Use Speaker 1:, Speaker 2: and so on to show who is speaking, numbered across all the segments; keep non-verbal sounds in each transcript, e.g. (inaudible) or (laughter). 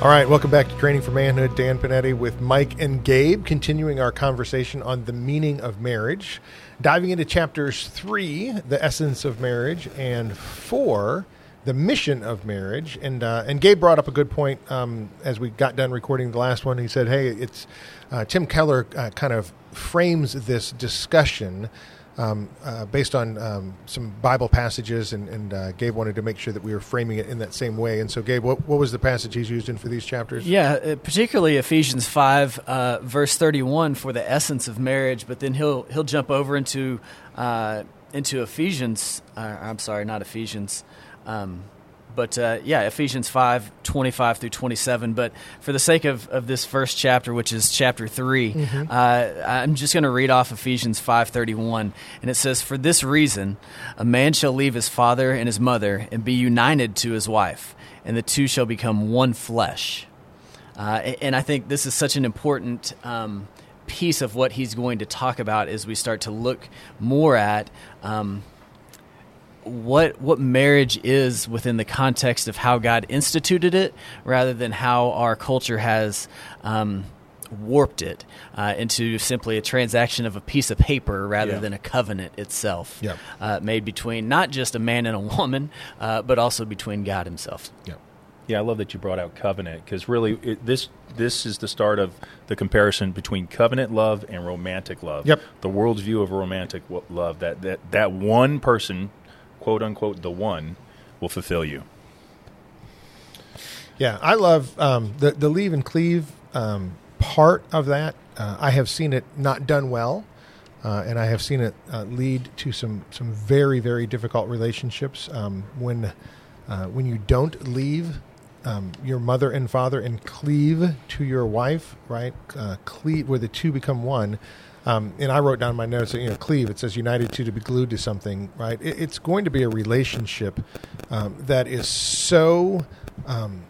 Speaker 1: All right, welcome back to Training for Manhood. Dan Panetti with Mike and Gabe, continuing our conversation on the meaning of marriage, diving into chapters three, the essence of marriage, and four, the mission of marriage. And uh, and Gabe brought up a good point um, as we got done recording the last one. He said, "Hey, it's uh, Tim Keller uh, kind of frames this discussion." Um, uh, based on um, some Bible passages, and, and uh, Gabe wanted to make sure that we were framing it in that same way. And so, Gabe, what, what was the passage he's used in for these chapters?
Speaker 2: Yeah, uh, particularly Ephesians five, uh, verse thirty-one, for the essence of marriage. But then he'll he'll jump over into uh, into Ephesians. Uh, I'm sorry, not Ephesians. Um, but uh, yeah, Ephesians 5, 25 through 27. But for the sake of, of this first chapter, which is chapter 3, mm-hmm. uh, I'm just going to read off Ephesians 5, 31. And it says, For this reason, a man shall leave his father and his mother and be united to his wife, and the two shall become one flesh. Uh, and I think this is such an important um, piece of what he's going to talk about as we start to look more at. Um, what what marriage is within the context of how God instituted it, rather than how our culture has um, warped it uh, into simply a transaction of a piece of paper rather yeah. than a covenant itself,
Speaker 1: yeah.
Speaker 2: uh, made between not just a man and a woman, uh, but also between God Himself.
Speaker 1: Yeah.
Speaker 3: Yeah, I love that you brought out covenant because really it, this this is the start of the comparison between covenant love and romantic love.
Speaker 1: Yep.
Speaker 3: The world's view of romantic love that that that one person quote unquote the one will fulfill you.
Speaker 1: Yeah, I love um, the the leave and cleave um, part of that. Uh, I have seen it not done well, uh, and I have seen it uh, lead to some some very very difficult relationships um, when uh, when you don't leave um, your mother and father and cleave to your wife, right? Uh, cleave where the two become one. Um, and I wrote down my notes. You know, cleave. It says united to to be glued to something. Right. It, it's going to be a relationship um, that is so um,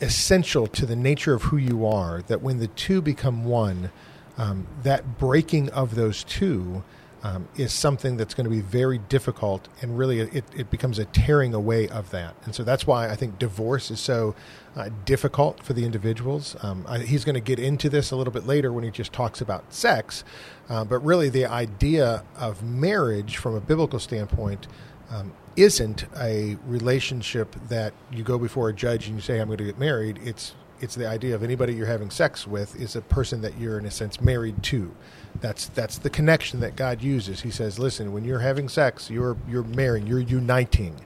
Speaker 1: essential to the nature of who you are that when the two become one, um, that breaking of those two um, is something that's going to be very difficult, and really it, it becomes a tearing away of that. And so that's why I think divorce is so uh, difficult for the individuals. Um, I, he's going to get into this a little bit later when he just talks about sex, uh, but really the idea of marriage from a biblical standpoint. Um, isn't a relationship that you go before a judge and you say, I'm going to get married. It's it's the idea of anybody you're having sex with is a person that you're in a sense married to. That's that's the connection that God uses. He says, "Listen, when you're having sex, you're you're marrying, you're uniting,"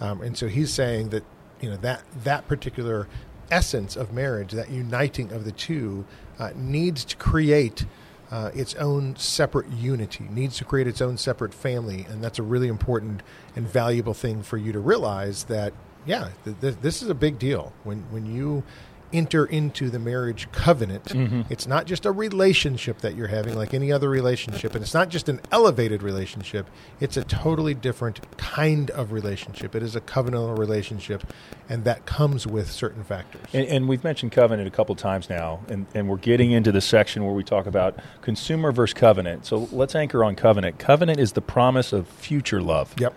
Speaker 1: um, and so He's saying that you know that that particular essence of marriage, that uniting of the two, uh, needs to create. Uh, its own separate unity needs to create its own separate family, and that's a really important and valuable thing for you to realize. That yeah, th- th- this is a big deal when when you enter into the marriage covenant. Mm-hmm. It's not just a relationship that you're having like any other relationship, and it's not just an elevated relationship. It's a totally different kind of relationship. It is a covenantal relationship, and that comes with certain factors.
Speaker 3: And, and we've mentioned covenant a couple times now, and, and we're getting into the section where we talk about consumer versus covenant. So let's anchor on covenant. Covenant is the promise of future love.
Speaker 1: Yep.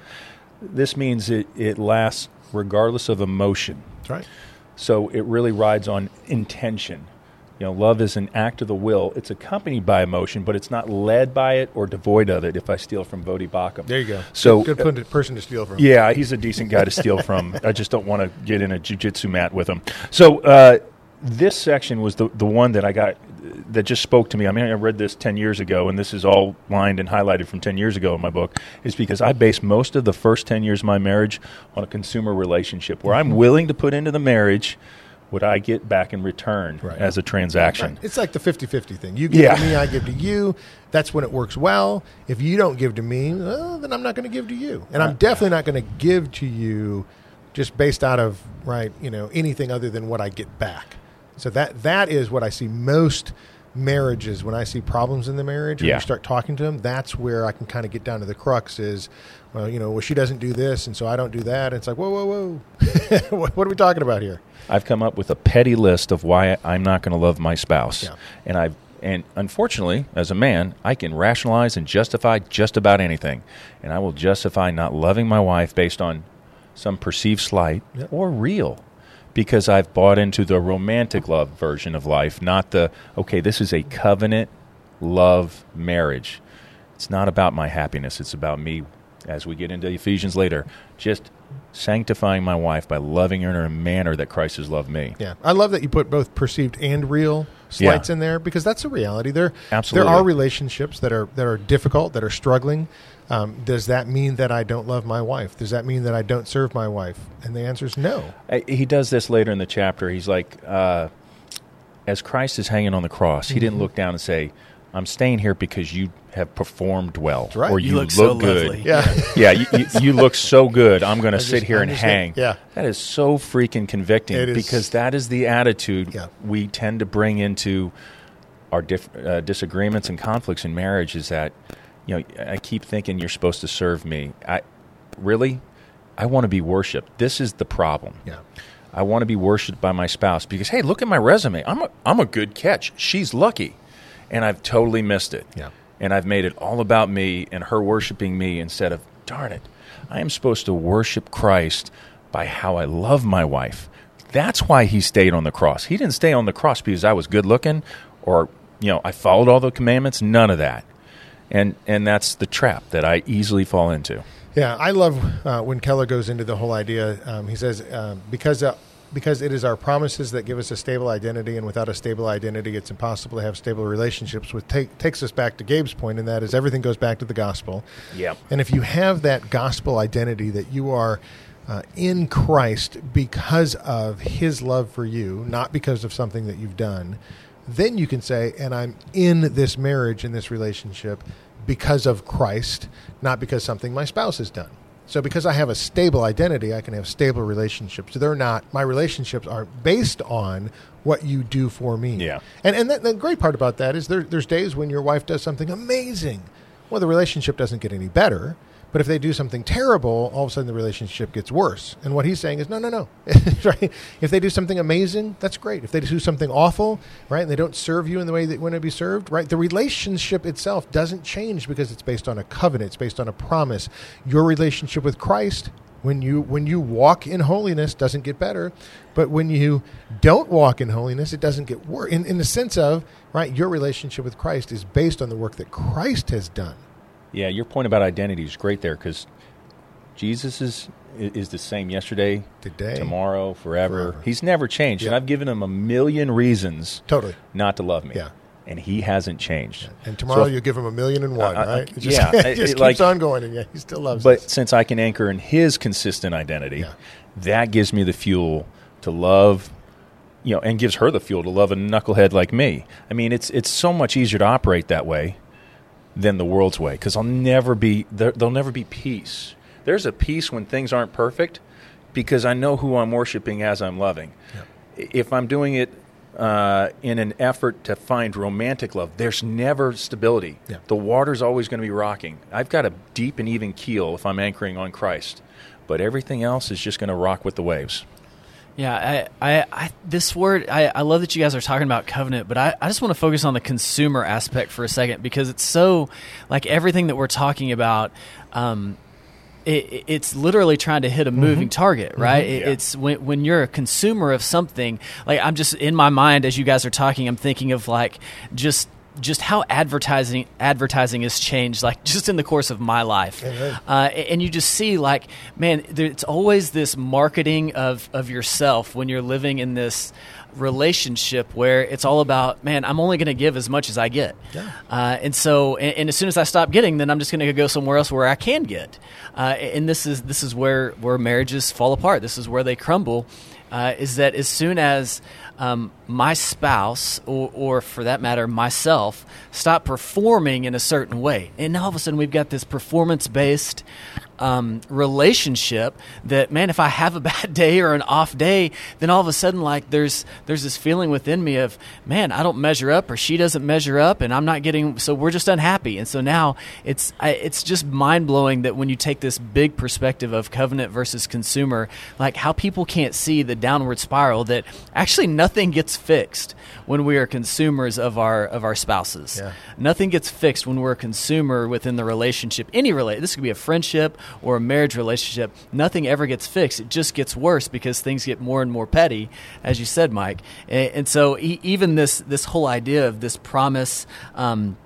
Speaker 3: This means it, it lasts regardless of emotion.
Speaker 1: That's right.
Speaker 3: So it really rides on intention. You know, love is an act of the will. It's accompanied by emotion, but it's not led by it or devoid of it. If I steal from Voddie Baucham,
Speaker 1: there you go.
Speaker 3: So
Speaker 1: good, good person to steal from.
Speaker 3: Yeah, he's a decent guy to steal from. (laughs) I just don't want to get in a jujitsu mat with him. So uh, this section was the the one that I got that just spoke to me. I mean, I read this 10 years ago, and this is all lined and highlighted from 10 years ago in my book, is because I base most of the first 10 years of my marriage on a consumer relationship where I'm mm-hmm. willing to put into the marriage what I get back in return right. as a transaction.
Speaker 1: Right. It's like the 50 50 thing. You give yeah. to me, I give to you. That's when it works well. If you don't give to me, well, then I'm not going to give to you. And I'm definitely not going to give to you just based out of right, you know, anything other than what I get back. So that that is what I see most marriages when I see problems in the marriage. When
Speaker 3: Yeah.
Speaker 1: you start talking to them, that's where I can kind of get down to the crux. Is well, you know, well, she doesn't do this, and so I don't do that. And it's like, whoa, whoa, whoa, (laughs) what, what are we talking about here?
Speaker 3: I've come up with a petty list of why I'm not going to love my spouse,
Speaker 1: Yeah.
Speaker 3: and I've and unfortunately, as a man, I can rationalize and justify just about anything, and I will justify not loving my wife based on some perceived slight
Speaker 1: Yep.
Speaker 3: or real, because I've bought into the romantic love version of life, not the okay. This is a covenant love marriage. It's not about my happiness. It's about me, as we get into Ephesians later, just sanctifying my wife by loving her in a manner that Christ has loved me.
Speaker 1: Yeah, I love that you put both perceived and real slights
Speaker 3: Yeah.
Speaker 1: in there because that's a reality. There,
Speaker 3: Absolutely.
Speaker 1: there are relationships that are that are difficult, that are struggling. Um, does that mean that I don't love my wife? Does that mean that I don't serve my wife? And the answer is no.
Speaker 3: He does this later in the chapter. He's like, uh, as Christ is hanging on the cross, he
Speaker 1: Mm-hmm.
Speaker 3: didn't look down and say, I'm staying here because you have performed well.
Speaker 1: right.
Speaker 3: Or
Speaker 1: You
Speaker 3: you,
Speaker 2: look so
Speaker 3: good.
Speaker 2: lovely.
Speaker 1: Yeah, (laughs)
Speaker 3: yeah, you, you, you look so good. I'm going to sit
Speaker 1: just-
Speaker 3: here
Speaker 1: I'm
Speaker 3: and
Speaker 1: just gonna-
Speaker 3: hang.
Speaker 1: yeah.
Speaker 3: That is so freaking convicting
Speaker 1: It is.
Speaker 3: because that is the attitude
Speaker 1: Yeah.
Speaker 3: we tend to bring into our diff- uh, disagreements and conflicts in marriage is that, you know, I keep thinking you're supposed to serve me. I Really? I want to be worshiped. This is the problem.
Speaker 1: yeah,
Speaker 3: I want to be worshipped by my spouse because hey, look at my resume. I'm a I'm a good catch. She's lucky, and I've totally missed it.
Speaker 1: Yeah.
Speaker 3: And I've made it all about me and her worshiping me instead of darn it. I am supposed to worship Christ by how I love my wife. That's why he stayed on the cross. He didn't stay on the cross because I was good looking or you know I followed all the commandments. None of that. And and that's the trap that I easily fall into.
Speaker 1: yeah. I love uh, when Keller goes into the whole idea. Um, he says um, because. Uh, because it is our promises that give us a stable identity, and without a stable identity, it's impossible to have stable relationships. Which take, takes us back to Gabe's point, and that is everything goes back to the gospel.
Speaker 3: Yep.
Speaker 1: And if you have that gospel identity that you are uh, in Christ because of his love for you, not because of something that you've done, then you can say, and I'm in this marriage, in this relationship, because of Christ, not because something my spouse has done. So because I have a stable identity, I can have stable relationships. They're not my relationships are based on what you do for me.
Speaker 3: Yeah.
Speaker 1: And and that, the great part about that is there, there's days when your wife does something amazing. Well, the relationship doesn't get any better. But if they do something terrible, all of a sudden the relationship gets worse. And what he's saying is, no, no, no. (laughs) If they do something amazing, that's great. If they do something awful, right, and they don't serve you in the way that you want to be served, right, the relationship itself doesn't change because it's based on a covenant. It's based on a promise. Your relationship with Christ when you when you walk in holiness doesn't get better but when you don't walk in holiness it doesn't get worse in, in the sense of right your relationship with christ is based on the work that christ has done
Speaker 3: Yeah, your point about identity is great there because Jesus is is the same yesterday,
Speaker 1: Today.
Speaker 3: tomorrow, forever.
Speaker 1: Forever.
Speaker 3: He's never changed, and I've given him a million reasons
Speaker 1: totally
Speaker 3: not to love me.
Speaker 1: Yeah.
Speaker 3: and he hasn't changed.
Speaker 1: and tomorrow
Speaker 3: So if-
Speaker 1: you give him a million and one
Speaker 3: Uh, uh,
Speaker 1: right it just,
Speaker 3: yeah, (laughs)
Speaker 1: it- just keeps
Speaker 3: like-
Speaker 1: on going and yeah he still loves
Speaker 3: But
Speaker 1: us
Speaker 3: since I can anchor in his consistent identity,
Speaker 1: Yeah.
Speaker 3: that gives me the fuel to love, you know, and gives her the fuel to love a knucklehead like me. I mean, it's it's so much easier to operate that way than the world's way because I'll never be there, there'll never be peace. There's a peace when things aren't perfect because I know who I'm worshiping as I'm loving. If I'm doing it uh, in an effort to find romantic love, there's never stability.
Speaker 1: Yeah.
Speaker 3: The water's always going to be rocking. I've got a deep and even keel if I'm anchoring on Christ, but everything else is just going to rock with the waves.
Speaker 2: Yeah, I, I, I this word, I, I love that you guys are talking about covenant, but I, I just want to focus on the consumer aspect for a second because it's so like everything that we're talking about. Um, it, it's literally trying to hit a moving target, right? It,
Speaker 3: Yeah.
Speaker 2: It's when when you're a consumer of something. Like I'm just in my mind as you guys are talking, I'm thinking of like just just how advertising advertising has changed, like (laughs) just in the course of my life. Uh, and you just see like, man, there, it's always this marketing of of yourself when you're living in this relationship where it's all about man i'm only going to give as much as i get.
Speaker 1: Yeah.
Speaker 2: uh, and so and, and as soon as i stop getting then i'm just going to go somewhere else where i can get. Uh, and this is this is where where marriages fall apart. This is where they crumble. Uh, is that as soon as um, my spouse or, or for that matter myself stop performing in a certain way. And now all of a sudden we've got this performance based um, relationship that man, if I have a (laughs) bad day or an off day, then all of a sudden like there's there's this feeling within me of man, I don't measure up or she doesn't measure up, and I'm not getting so we're just unhappy, and so now it's I, it's just mind blowing that when you take this big perspective of covenant versus consumer, like how people can't see the downward spiral that actually nothing gets fixed when we are consumers of our of our spouses.
Speaker 1: Yeah.
Speaker 2: Nothing gets fixed when we're a consumer within the relationship. Any relate this could be a friendship or a marriage relationship. Nothing ever gets fixed. It just gets worse because things get more and more petty, as you said, Mike. And, and so e- even this this whole idea of this promise. Um,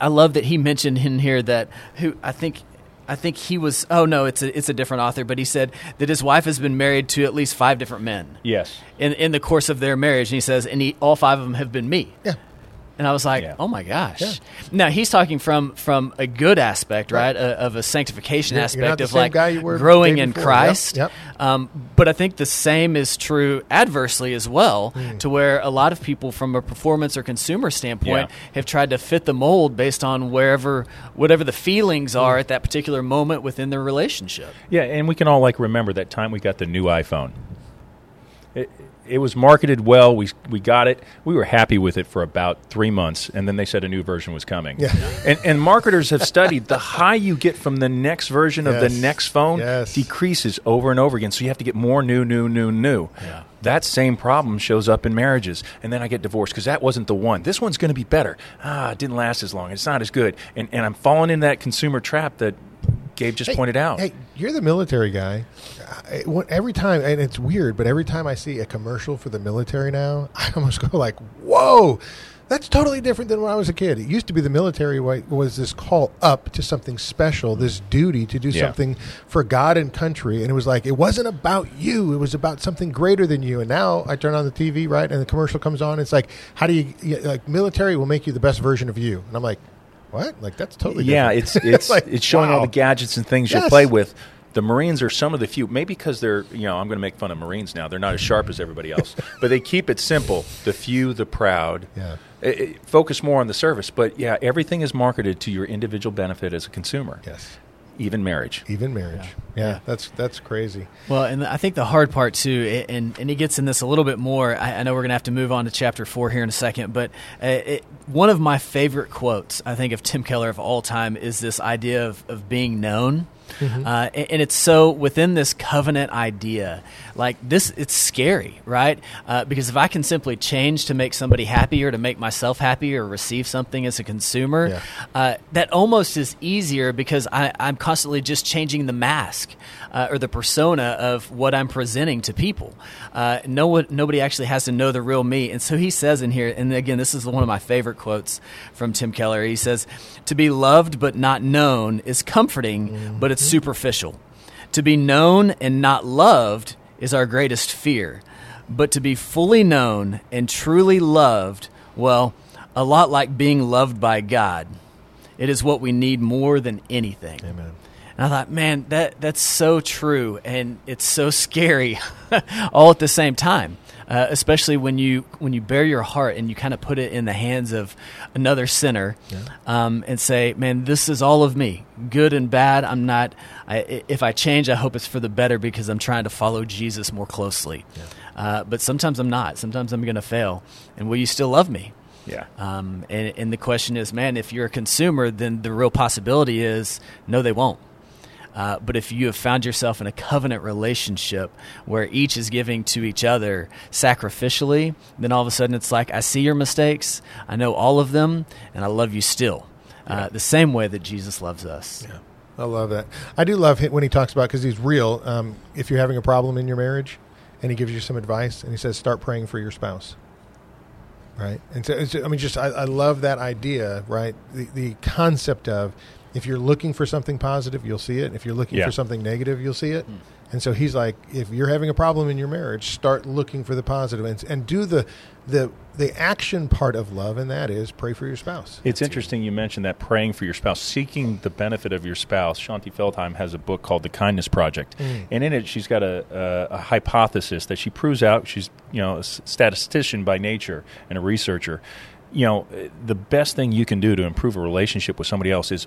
Speaker 2: I love that he mentioned in here that who I think I think he was oh no it's a it's a different author but he said that his wife has been married to at least five different men
Speaker 3: Yes.
Speaker 2: in in the course of their marriage and he says and he, all five of them have been me
Speaker 1: Yeah.
Speaker 2: And I was like
Speaker 3: Yeah.
Speaker 2: oh my gosh
Speaker 1: Yeah.
Speaker 2: now he's talking from from a good aspect right, Uh, of a sanctification
Speaker 1: You're-
Speaker 2: aspect
Speaker 1: you're
Speaker 2: of like
Speaker 1: guy you were
Speaker 2: growing in
Speaker 1: before. Yep,
Speaker 2: Christ
Speaker 1: yep.
Speaker 2: um, but I think the same is true adversely as well,
Speaker 1: Hmm.
Speaker 2: to where a lot of people, from a performance or consumer standpoint, have tried to fit the mold based on wherever, whatever the feelings
Speaker 1: Hmm.
Speaker 2: are at that particular moment within their relationship.
Speaker 3: Yeah, and we can all like remember that time we got the new iPhone. It, it was marketed well. We we got it. We were happy with it for about three months, and then they said a new version was coming.
Speaker 1: Yeah. (laughs)
Speaker 3: And, and marketers have studied the high you get from the next version of the next phone
Speaker 1: Yes.
Speaker 3: decreases over and over again. So you have to get more new, new, new, new.
Speaker 2: Yeah.
Speaker 3: That same problem shows up in marriages, and then I get divorced because that wasn't the one. This one's going to be better. Ah, it didn't last as long. It's not as good, and and I'm falling in that consumer trap that Gabe just
Speaker 1: Hey,
Speaker 3: pointed out.
Speaker 1: Hey, you're the military guy. I- Every time, and it's weird, but every time I see a commercial for the military now, (laughs) I almost go like, "Whoa, that's totally different than when I was a kid." It used to be the military was this call up to something special, this duty to do
Speaker 3: Yeah.
Speaker 1: something for God and country, and it was like it wasn't about you; it was about something greater than you. And now I turn on the TV, right, and the commercial comes on. It's like, how do you like military will make you the best version of you? And I'm like, what? Like that's totally
Speaker 3: yeah, (laughs) it's it's
Speaker 1: Like,
Speaker 3: it's showing all the gadgets and things you
Speaker 1: Yes.
Speaker 3: play with. The Marines are some of the few, maybe because they're, you know, I'm going to make fun of Marines now. They're not as sharp as everybody else, (laughs) but they keep it simple. The few, the proud.
Speaker 1: Yeah.
Speaker 3: Eh, eh, focus more on the service, but yeah, everything is marketed to your individual benefit as a consumer.
Speaker 1: yes.
Speaker 3: Even marriage.
Speaker 1: Even marriage. Yeah,
Speaker 2: Yeah.
Speaker 1: that's that's crazy.
Speaker 2: Well, and I think the hard part too, and and he gets in this a little bit more. I, I know we're going to have to move on to chapter four here in a second, but uh, it, one of my favorite quotes I think of Tim Keller of all time is this idea of, of being known. Uh, and, it's so within this covenant idea, like this, it's scary, right? Uh, because if I can simply change to make somebody happy or to make myself happy or receive something as a consumer,
Speaker 1: Yeah.
Speaker 2: uh, that almost is easier because I, I'm constantly just changing the mask uh, or the persona of what I'm presenting to people. Uh, no one, nobody actually has to know the real me. And so he says in here, and again, this is one of my favorite quotes from Tim Keller. He says, "To be loved but not known is comforting, but it's Mm-hmm. superficial. To be known and not loved is our greatest fear." But to be fully known and truly loved, well, a lot like being loved by God. It is what we need more than anything.
Speaker 1: Amen.
Speaker 2: And I thought, man, that that's so true, and it's so scary, (laughs) all at the same time. Uh, especially when you when you bare your heart and you kind of put it in the hands of another sinner, um, and say, "Man, this is all of me, good and bad. I'm not. I, if I change, I hope it's for the better because I'm trying to follow Jesus more closely. Uh, but sometimes I'm not. Sometimes I'm going to fail. And will you still love me?
Speaker 3: Yeah.
Speaker 2: Um, and, and the question is, man, if you're a consumer, then the real possibility is no, they won't. Uh, but if you have found yourself in a covenant relationship where each is giving to each other sacrificially, then all of a sudden it's like, I see your mistakes, I know all of them, and I love you still. Uh, the same way that Jesus loves us.
Speaker 1: Yeah, I love that. I do love when he talks about because he's real. Um, if you're having a problem in your marriage, and he gives you some advice, and he says, start praying for your spouse. Right, and so I mean, just I, I love that idea. Right, the the concept of if you're looking for something positive, you'll see it. If you're looking
Speaker 3: Yeah.
Speaker 1: for something negative, you'll see it. Hmm. And so he's like, if you're having a problem in your marriage, start looking for the positive and, and do the the the action part of love, and that is pray for your spouse.
Speaker 3: It's interesting you mentioned that praying for your spouse, seeking the benefit of your spouse. Shaunti Feldhahn has a book called The Kindness Project, hmm. and in it she's got a, a, a hypothesis that she proves out. She's you know a statistician by nature and a researcher. You know, the best thing you can do to improve a relationship with somebody else is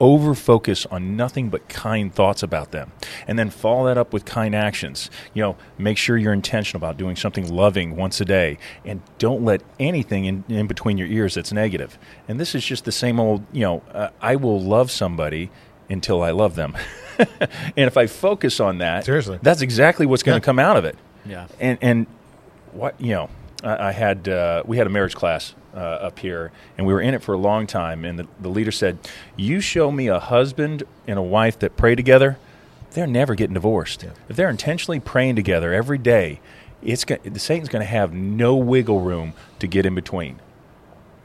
Speaker 3: over focus on nothing but kind thoughts about them and then follow that up with kind actions you know make sure you're intentional about doing something loving once a day and don't let anything in, in between your ears that's negative and this is just the same old you know uh, i will love somebody until i love them (laughs) and if i focus on that
Speaker 1: Seriously.
Speaker 3: that's exactly what's going to
Speaker 1: Yeah.
Speaker 3: come out of it
Speaker 2: Yeah.
Speaker 3: and and what you know I, I had uh, we had a marriage class uh, up here and we were in it for a long time and the, the leader said you show me a husband and a wife that pray together they're never getting divorced. If they're intentionally praying together every day it's go- the satan's going to have no wiggle room to get in between.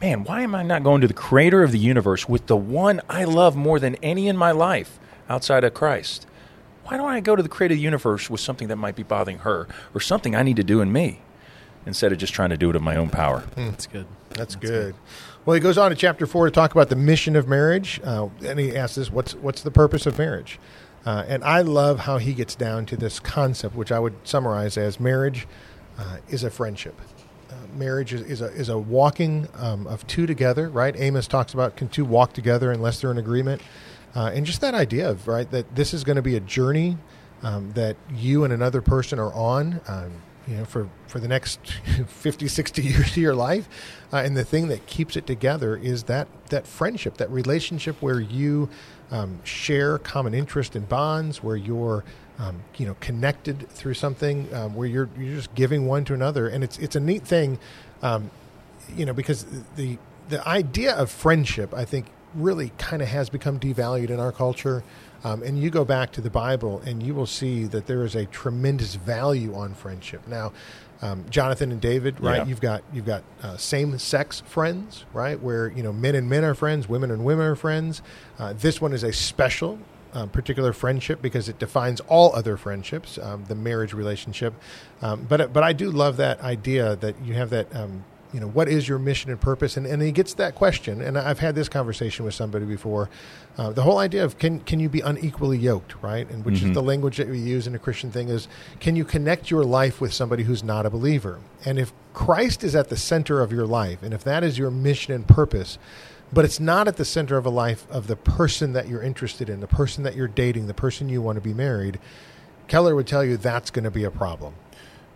Speaker 3: Man why am i not going to the creator of the universe with the one i love more than any in my life outside of christ? Why don't I go to the creator of the universe with something that might be bothering her or something I need to do in me instead of just trying to do it in my own power?
Speaker 2: That's good.
Speaker 1: That's, good. Well, he goes on to chapter four to talk about the mission of marriage, uh, and he asks this: "What's what's the purpose of marriage?" Uh, and I love how he gets down to this concept, which I would summarize as marriage uh, is a friendship. Uh, marriage is, is a is a walking um, of two together, right? Amos talks about can two walk together unless they're in agreement, uh, and just that idea of right that this is going to be a journey um, that you and another person are on. Um, you know, for, for the next (laughs) 50, 60 years of your life. Uh, and the thing that keeps it together is that, that friendship, that relationship where you um, share common interest and bonds, where you're, um, you know, connected through something, um, where you're, you're just giving one to another. And it's, it's a neat thing, um, you know, because the, the idea of friendship, I think, really kind of has become devalued in our culture. Um, and you go back to the Bible, and you will see that there is a tremendous value on friendship. Now, um, Jonathan and David, right?
Speaker 3: Yeah.
Speaker 1: You've got you've got uh, same-sex friends, right? Where you know men and men are friends, women and women are friends. Uh, this one is a special, uh, particular friendship because it defines all other friendships, um, the marriage relationship. Um, but but I do love that idea that you have that. You know what is your mission and purpose? And, and he gets that question and i've had this conversation with somebody before uh, the whole idea of can can you be unequally yoked right? And which is the language that we use in a christian thing is can you connect your life with somebody who's not a believer? And if christ is at the center of your life and if that is your mission and purpose but it's not at the center of a life of the person that you're interested in the person that you're dating the person you want to be married keller would tell you that's going to be a problem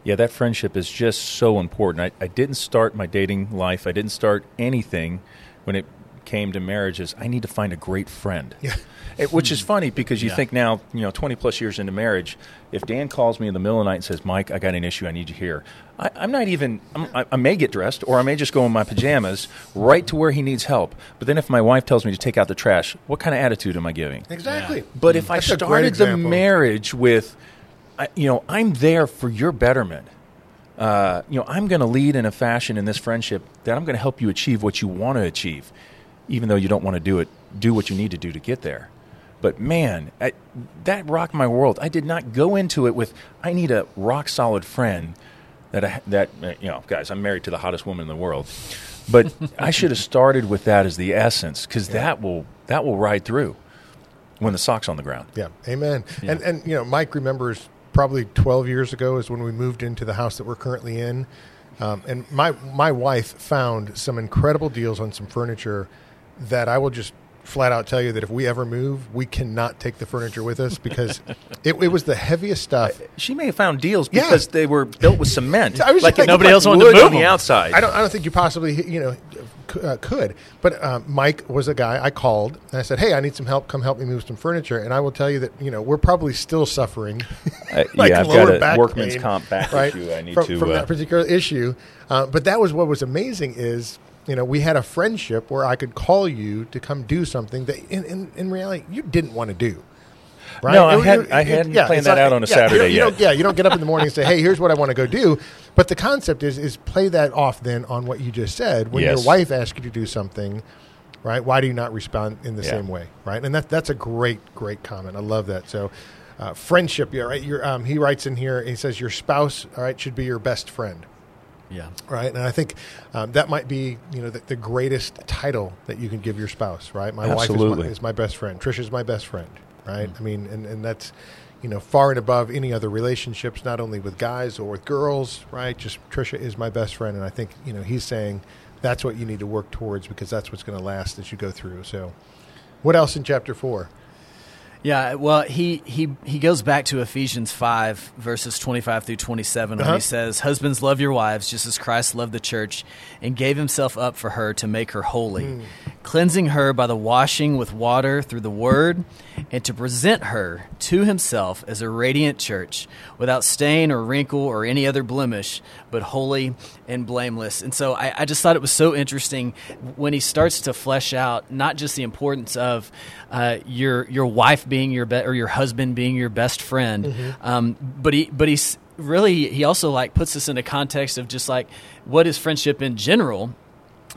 Speaker 3: Yeah, that friendship is just so important. I, I didn't start my dating life, I didn't start anything when it came to marriages. I need to find a great friend.
Speaker 1: Yeah. (laughs)
Speaker 3: It- which is funny because you
Speaker 2: Yeah.
Speaker 3: think now, you know, 20 plus years into marriage, if Dan calls me in the middle of the night and says, Mike, I got an issue, I need you here, I, I'm not even, I'm, I, I may get dressed or I may just go in my pajamas right to where he needs help. But then if my wife tells me to take out the trash, what kind of attitude am I giving?
Speaker 1: exactly
Speaker 3: But if I
Speaker 1: That's great
Speaker 3: started the marriage with, I, you know, I'm there for your betterment. Uh, you know, I'm going to lead in a fashion in this friendship that I'm going to help you achieve what you want to achieve, even though you don't want to do it. Do what you need to do to get there. But man, I, that rocked my world. I did not go into it with I need a rock solid friend that I, that uh, you know, guys. I'm married to the hottest woman in the world, but (laughs) I should have started with that as the essence because that will that will ride through when the sock's on the ground.
Speaker 1: Yeah, amen. And and you know, Mike remembers probably 12 years ago is when we moved into the house that we're currently in, um, and my my wife found some incredible deals on some furniture that I will just flat out tell you that if we ever move, we cannot take the furniture with us because it, it was the heaviest stuff.
Speaker 3: She may have found deals
Speaker 1: Yeah.
Speaker 3: because they were built with cement,
Speaker 1: I was
Speaker 3: like
Speaker 1: like-
Speaker 2: nobody
Speaker 3: like
Speaker 2: else wanted to move
Speaker 3: on the outside.
Speaker 1: I don't, I don't think you possibly, you know, uh, could. But uh, Mike was a guy I called and I said, "Hey, I need some help. Come help me move some furniture." And I will tell you that you know we're probably still suffering. (laughs)
Speaker 3: Uh, (laughs)
Speaker 1: like
Speaker 3: yeah, I've
Speaker 1: lower
Speaker 3: got a
Speaker 1: back
Speaker 3: workman's
Speaker 1: pain,
Speaker 3: comp back
Speaker 1: right,
Speaker 3: issue. I need
Speaker 1: from,
Speaker 3: to.
Speaker 1: from
Speaker 3: uh,
Speaker 1: that particular issue. Uh, but that was what was amazing is you know we had a friendship where I could call you to come do something that in in, in reality you didn't want to do. Right?
Speaker 3: No, I had- I hadn't
Speaker 1: yeah,
Speaker 3: planned that
Speaker 1: not-
Speaker 3: out on a
Speaker 1: yeah,
Speaker 3: Saturday
Speaker 1: you
Speaker 3: yet.
Speaker 1: don't- yeah, you don't get up in the morning and say, "Hey, here's what I want to go do." But the concept is is play that off then on what you just said. When
Speaker 3: Yes.
Speaker 1: your wife asks you to do something, right? Why do you not respond in the
Speaker 3: Yeah.
Speaker 1: same way, right? And that that's a great great comment. I love that. So, uh, friendship, yeah, right. Your, um, he writes in here. He says your spouse, all right, should be your best friend
Speaker 2: Yeah.
Speaker 1: right? And I think um, that might be you know the, the greatest title that you can give your spouse, right? My wife is my, is my best friend. Trisha's my best friend, right? I mean, and, and that's you know far and above any other relationships, not only with guys or with girls, right? Just Trisha is my best friend, and I think you know he's saying that's what you need to work towards because that's what's going to last as you go through. So. What else in chapter four?
Speaker 2: Yeah, well, he, he, he goes back to Ephesians 5, verses 25 through 27, when
Speaker 1: Uh-huh.
Speaker 2: he says, Husbands, love your wives just as Christ loved the church and gave himself up for her to make her holy, cleansing her by the washing with water through the word, and to present her to himself as a radiant church, without stain or wrinkle or any other blemish, but holy and blameless. And so I, I just thought it was so interesting when he starts to flesh out not just the importance of uh, your your wife being your be- or your husband being your best friend, um, but he but he's really he also like puts this in a context of just like what is friendship in general?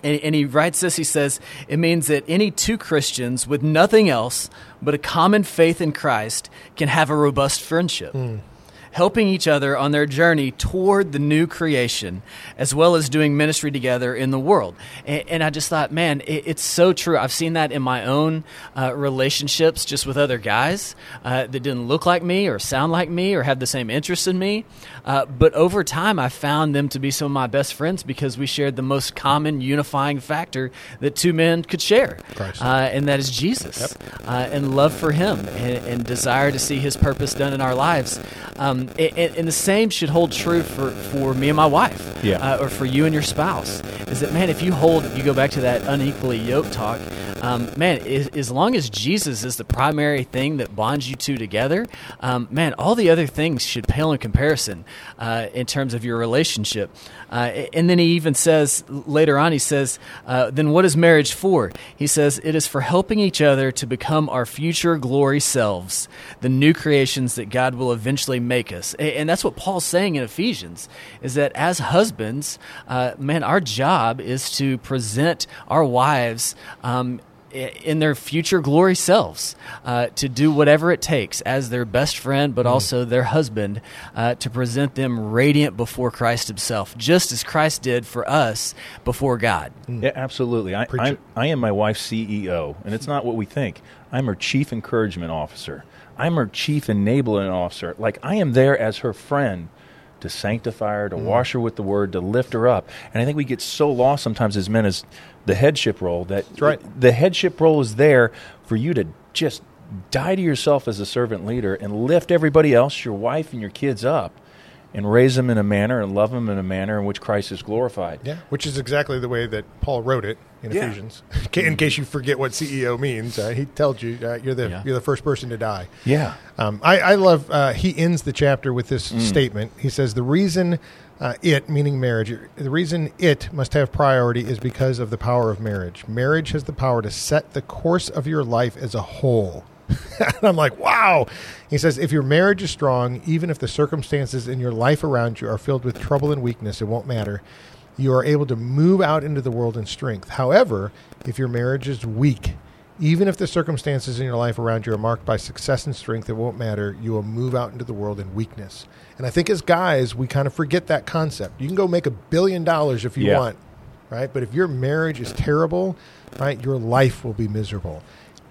Speaker 2: And, and he writes this he says it means that any two christians with nothing else but a common faith in christ can have a robust friendship helping each other on their journey toward the new creation as well as doing ministry together in the world. And, and i just thought man it, it's so true. I've seen that in my own uh, relationships just with other guys uh, that didn't look like me or sound like me or have the same interests in me. Uh, but over time i found them to be some of my best friends because we shared the most common unifying factor that two men could share uh, and that is Jesus, uh, and love for Him, and, and desire to see His purpose done in our lives. Um, and, and the same should hold true for, for me and my wife,
Speaker 3: Yeah.
Speaker 2: uh, or for you and your spouse. Is that man? If you hold, you go back to that unequally yoked talk. Um, man, as, as long as Jesus is the primary thing that bonds you two together, um, man, all the other things should pale in comparison uh, in terms of your relationship. Uh, and then he even says later on, he says, uh, then what is marriage for? He says, it is for helping each other to become our future glory selves, the new creations that God will eventually make us. And that's what Paul's saying in Ephesians, is that as husbands, uh, man, our job is to present our wives. Um, in their future glory selves, uh, to do whatever it takes as their best friend, but also their husband, uh, to present them radiant before Christ Himself, just as Christ did for us before God.
Speaker 3: Yeah, absolutely. I, I. I am my wife's CEO, and it's not what we think. I'm her chief encouragement officer. I'm her chief enabling officer. Like, I am there as her friend to sanctify her, to
Speaker 1: Mm.
Speaker 3: wash her with the word, to lift her up. And I think we get so lost sometimes as men as the headship role that
Speaker 1: right.
Speaker 3: the headship role is there for you to just die to yourself as a servant leader and lift everybody else, your wife and your kids up, and raise them in a manner and love them in a manner in which Christ is glorified.
Speaker 1: Yeah, which is exactly the way that Paul wrote it in
Speaker 3: Yeah.
Speaker 1: Ephesians. (laughs) In case you forget what CEO means, uh, he tells you uh, you're the
Speaker 2: Yeah.
Speaker 1: you're the first person to die.
Speaker 3: Yeah.
Speaker 1: Um, I, I love. Uh, he ends the chapter with this
Speaker 3: Mm.
Speaker 1: statement. He says the reason uh, it, meaning marriage, the reason it must have priority is because of the power of marriage. Marriage has the power to set the course of your life as a whole. (laughs) and I'm like, wow. He says, if your marriage is strong, even if the circumstances in your life around you are filled with trouble and weakness, it won't matter. You are able to move out into the world in strength. However, if your marriage is weak, even if the circumstances in your life around you are marked by success and strength, it won't matter. You will move out into the world in weakness. And I think as guys, we kind of forget that concept. You can go make a billion dollars if you
Speaker 3: Yeah.
Speaker 1: want, right? But if your marriage is terrible, right, your life will be miserable.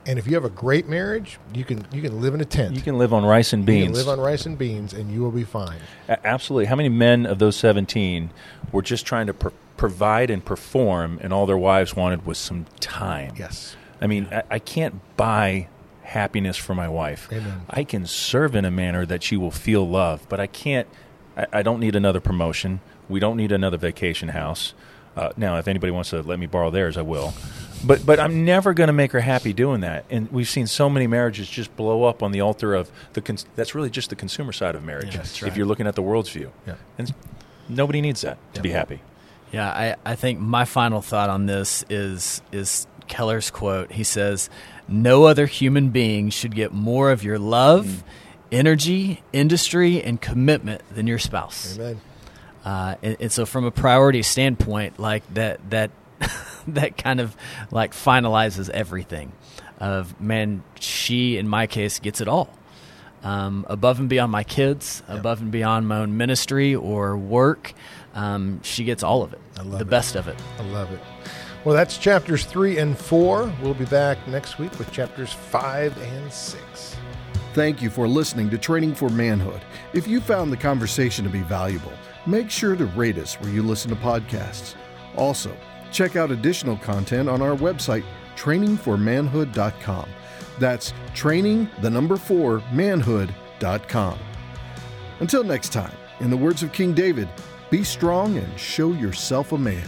Speaker 1: And if you have a great marriage, you can you can live in a tent.
Speaker 3: You can live on rice and beans.
Speaker 1: You can live on rice and beans, and you will be fine.
Speaker 3: A- Absolutely. How many men of those 17 were just trying to pr- provide and perform, and all their wives wanted was some time?
Speaker 1: Yes.
Speaker 3: I mean, I, I can't buy happiness for my wife.
Speaker 1: Amen.
Speaker 3: I can serve in a manner that she will feel love, but I can't. I, I don't need another promotion. We don't need another vacation house. Uh, now, if anybody wants to let me borrow theirs, I will. But but I'm never going to make her happy doing that. And we've seen so many marriages just blow up on the altar of the. Cons- that's really just the consumer side of marriage.
Speaker 2: Yeah, that's
Speaker 3: If you're looking at the world's view,
Speaker 1: Yeah.
Speaker 3: and nobody needs that to be happy.
Speaker 2: Yeah, I, I think my final thought on this is is Keller's quote. He says, "No other human being should get more of your love, energy, industry, and commitment than your spouse."
Speaker 1: Amen.
Speaker 2: Uh, and, and so, from a priority standpoint, like that, that (laughs) that kind of like finalizes everything. Of man, she in my case gets it all, um, above and beyond my kids, above and beyond my own ministry or work. Um, she gets all of it,
Speaker 1: I love
Speaker 2: the
Speaker 1: it.
Speaker 2: best of it.
Speaker 1: I love it. Well, that's chapters three and four. We'll be back next week with chapters five and six.
Speaker 4: Thank you for listening to Training for Manhood. If you found the conversation to be valuable, make sure to rate us where you listen to podcasts. Also, check out additional content on our website, trainingformanhood.com. That's training, the number four, manhood.com. Until next time, in the words of King David, be strong and show yourself a man.